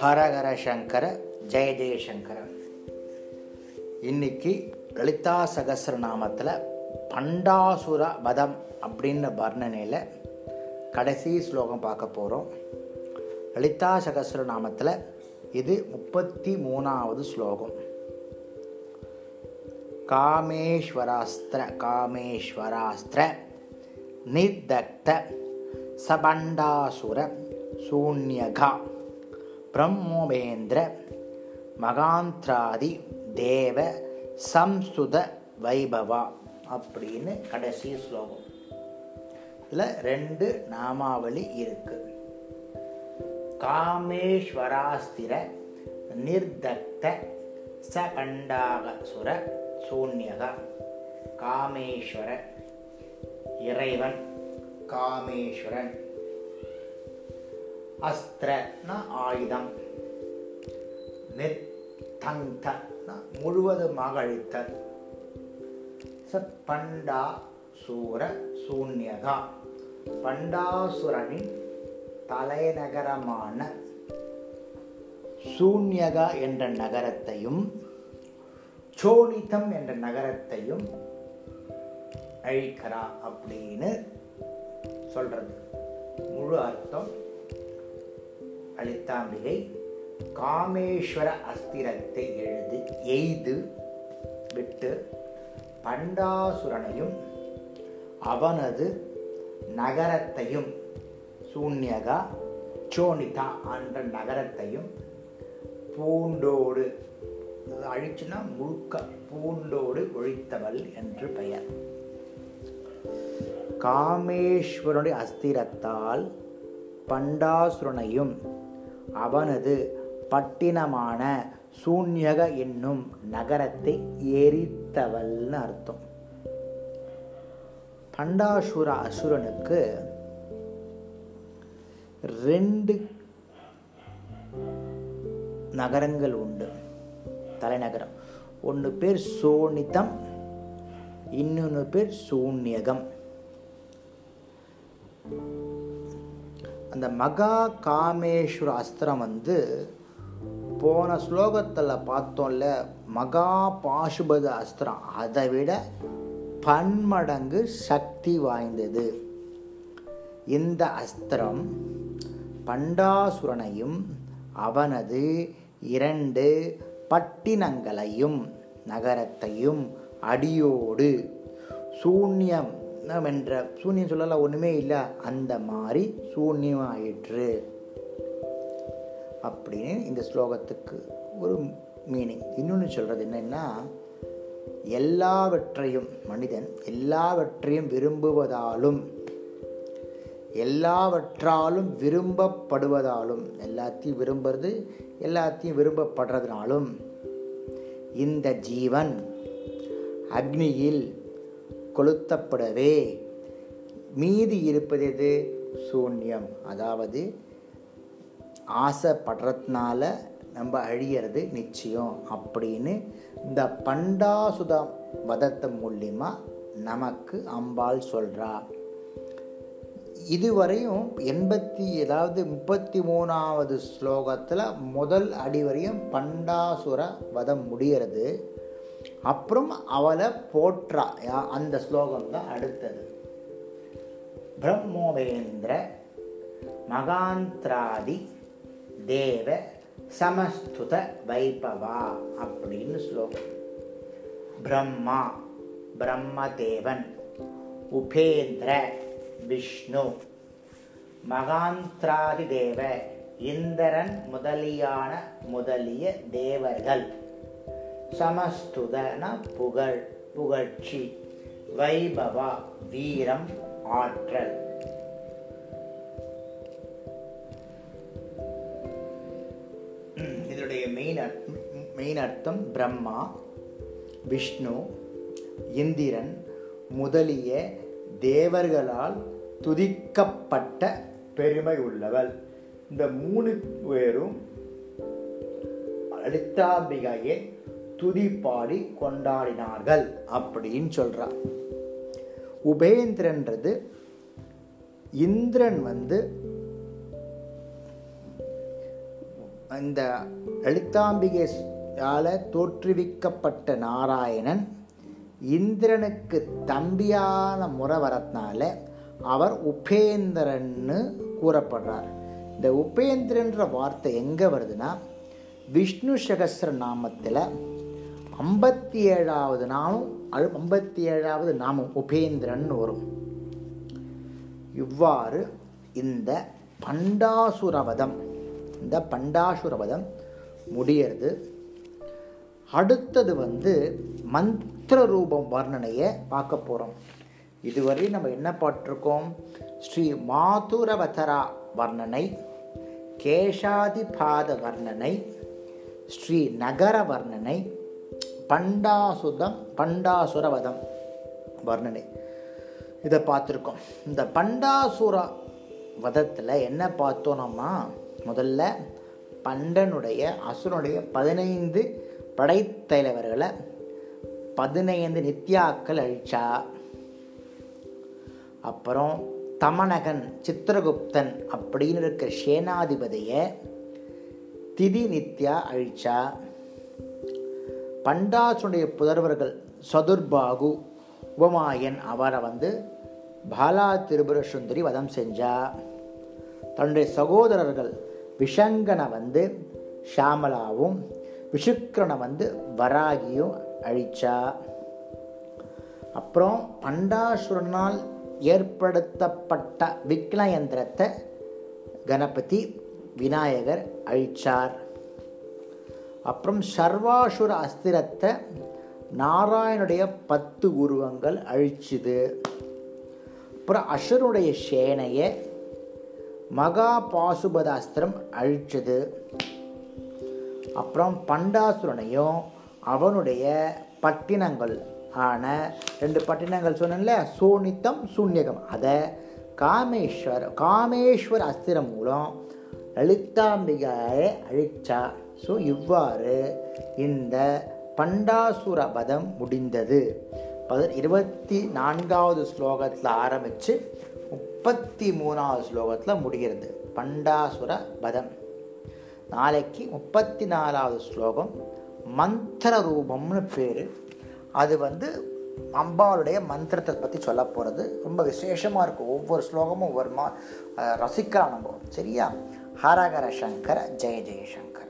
ஹரஹர சங்கர ஜெய ஜெயசங்கர இன்னைக்கு லலிதா சகசிரநாமத்தில் பண்டாசுர வதம் அப்படின்ற வர்ணனையில் கடைசி ஸ்லோகம் பார்க்க போகிறோம் லலிதா சகசிரநாமத்தில் இது முப்பத்தி மூணாவது ஸ்லோகம். காமேஸ்வராஸ்திர காமேஸ்வராஸ்திர. நிர்தக்த சபண்டாசுர சூன்யகா பிரம்மோபேந்திர மகாந்திராதி தேவ சம்ஸ்துத வைபவா அப்படின்னு கடைசி ஸ்லோகம். இதில் ரெண்டு நாமாவளி இருக்கு. காமேஸ்வராஸ்திர நிர்தக்த சபண்டாகசுர சூன்யக காமேஸ்வர இறைவன். காமேஸ்வரன். அஸ்திரனா ஆயுதம். நிர்தங்தனா முழுவதுமாக அழித்தல் ச பண்டா சூர சூன்யகா பண்டாசுரனின் தலைநகரமான சூன்யகா என்ற நகரத்தையும் சோனிதம் என்ற நகரத்தையும் அழிக்கிறா அப்படின்னு சொல்றது. முழு அர்த்தம் அளித்தாம்பிகை காமேஸ்வர அஸ்திரத்தை எழுது எய்து விட்டு பண்டாசுரனையும் அவனது நகரத்தையும் சூன்யகா சோனிதா என்ற நகரத்தையும் பூண்டோடு அழிச்சுனா முழுக்க பூண்டோடு ஒழித்தவள் என்று பெயர். காமேஸ்வரனுடைய அஸ்திரத்தால் பண்டாசுரனையும் அவனது பட்டினமான சூன்யக என்னும் நகரத்தை எரித்தவள்னு அர்த்தம். பண்டாசுர அசுரனுக்கு ரெண்டு நகரங்கள் உண்டு. தலைநகரம். ஒன்று பேர் சோனிதம் இன்னொன்று பேர் சூன்யகம். அந்த மகா காமேஸ்வர அஸ்திரம் வந்து போன ஸ்லோகத்தில் பார்த்தோம்ல மகா பாசுபத அஸ்திரம். அதை விட பன்மடங்கு சக்தி வாய்ந்தது. இந்த அஸ்திரம் பண்டாசுரனையும் அவனது இரண்டு பட்டினங்களையும் நகரத்தையும் அடியோடு சூன்யம் என்ற சூன்யம் சொல்லலாம் ஒன்றுமே இல்லை. அந்த மாதிரி சூன்யம் ஆயிற்று அப்படின்னு இந்த ஸ்லோகத்துக்கு ஒரு மீனிங் இன்னொன்று சொல்கிறது என்னென்னா எல்லாவற்றையும் மனிதன் எல்லாவற்றையும் விரும்புவதாலும் எல்லாவற்றாலும் விரும்பப்படுவதாலும் எல்லாத்தையும் விரும்புறது எல்லாத்தையும் விரும்பப்படுறதுனாலும் இந்த ஜீவன் அக்னியில் கொளுத்தப்படவே. மீதி இருப்பது எது? சூன்யம். அதாவது ஆசைப்படுறதுனால நம்ம அழியிறது நிச்சயம் அப்படின்னு இந்த பண்டாசுத வதத்தை மூலியமா நமக்கு அம்பாள் சொல்கிறா இதுவரையும் எண்பத்தி ஏதாவது முப்பத்தி மூணாவது ஸ்லோகத்தில் முதல் அடி வரையும் பண்டாசுர வதம் முடிகிறது அப்புறம் அவளை போற்றா. அந்த ஸ்லோகம் தான் அடுத்தது. பிரம்மோவேந்திர மகாந்திராதி தேவ சமஸ்துத வைபவா அப்படின்னு ஸ்லோகம். பிரம்மா பிரம்மதேவன் உபேந்திர விஷ்ணு மகாந்திராதி தேவ இந்திரன் முதலியான முதலிய தேவர்கள். சமஸ்துதன புகழ் புகழ்ச்சி வைபவா வீரம் ஆற்றல். இதனுடைய மெயின் மெயின் அர்த்தம் பிரம்மா விஷ்ணு இந்திரன் முதலிய தேவர்களால் துதிக்கப்பட்ட பெருமை உள்ளவள். இந்த மூணு பேரும் லலிதாம்பிகையை துதி பாடி கொண்டாடினார்கள் அப்படின்னு சொல்கிறார் உபேந்திரன்றது இந்திரன் வந்து இந்த எழுத்தாம்பிகையால் தோற்றுவிக்கப்பட்ட நாராயணன் இந்திரனுக்கு தம்பியான முறை வரத்தினால அவர் உபேந்திரன்னு கூறப்படுறார். இந்த உபேந்திரன்ற வார்த்தை எங்கே வருதுன்னா விஷ்ணு சகசிர நாமத்தில் ஐம்பத்தி ஏழாவது நாமும் அழு ஐம்பத்தி ஏழாவது நாமும் உபேந்திரன் வரும். இவ்வாறு இந்த பண்டாசுரவதம் இந்த பண்டாசுரவதம் முடியறது. அடுத்தது வந்து மந்திர ரூபம் வர்ணனையை பார்க்க போகிறோம் இதுவரை நம்ம என்ன பார்த்துருக்கோம்? ஸ்ரீ மாதுரவதரா வர்ணனை கேஷாதிபாத வர்ணனை ஸ்ரீ நகர வர்ணனை பண்டாசுதம் பண்டாசுரவதம் வர்ணனை. இதை பார்த்துருக்கோம். இந்த பண்டாசுர வதத்தில் என்ன பார்த்தோம்னா முதல்ல பண்டனுடைய அசுரனுடைய பதினைந்து படைத்தலைவர்களை பதினைந்து நித்யாக்கள் அழிச்சா அப்புறம் தமனகன் சித்திரகுப்தன் அப்படின்னு இருக்கிற சேனாதிபதியை திதி நித்யா அழிச்சா பண்டாசுடைய புதர்வர்கள் சதுர்பாகு உபமாயன் அவரை வந்து பாலா திரிபுர சுந்தரி வதம் செஞ்சா. தன்னுடைய சகோதரர்கள் விஷங்கனை வந்து ஷாமலாவும் விஷுக்கரனை வந்து வராகியும் அழிச்சா. அப்புறம் பண்டாசுரனால் ஏற்படுத்தப்பட்ட விக்னயந்திரத்தை கணபதி விநாயகர் அழிச்சார். அப்புறம் சர்வாசுர அஸ்திரத்தை நாராயணுடைய பத்து உருவங்கள் அழிச்சுது. அப்புறம் அசுரனுடைய சேனையை மகா பாசுபத அஸ்திரம் அழிச்சது. அப்புறம் பண்டாசுரனையும் அவனுடைய பட்டினங்கள் ஆன ரெண்டு பட்டினங்கள் சொன்னேன்ல சோனித்தம் சூன்யகம். அதை காமேஸ்வர் காமேஸ்வர் அஸ்திரம் மூலம் லலிதாம்பிகையை அழிச்சா ஸோ இவ்வாறு இந்த பண்டாசுர பதம் முடிந்தது. பத இருபத்தி நான்காவது ஸ்லோகத்தில் ஆரம்பித்து முப்பத்தி மூணாவது ஸ்லோகத்தில் முடிகிறது. பண்டாசுர பதம். நாளைக்கு முப்பத்தி நாலாவது ஸ்லோகம் மந்திர ரூபம்னு பேர். அது வந்து அம்பாளுடைய மந்திரத்தை பற்றி சொல்ல போகிறது ரொம்ப விசேஷமாக இருக்கும். ஒவ்வொரு ஸ்லோகமும் ஒவ்வொரு மா ரசிக்கலாம் நம்ம. சரியா? ஹரஹர சங்கர ஜெய ஜெயசங்கர்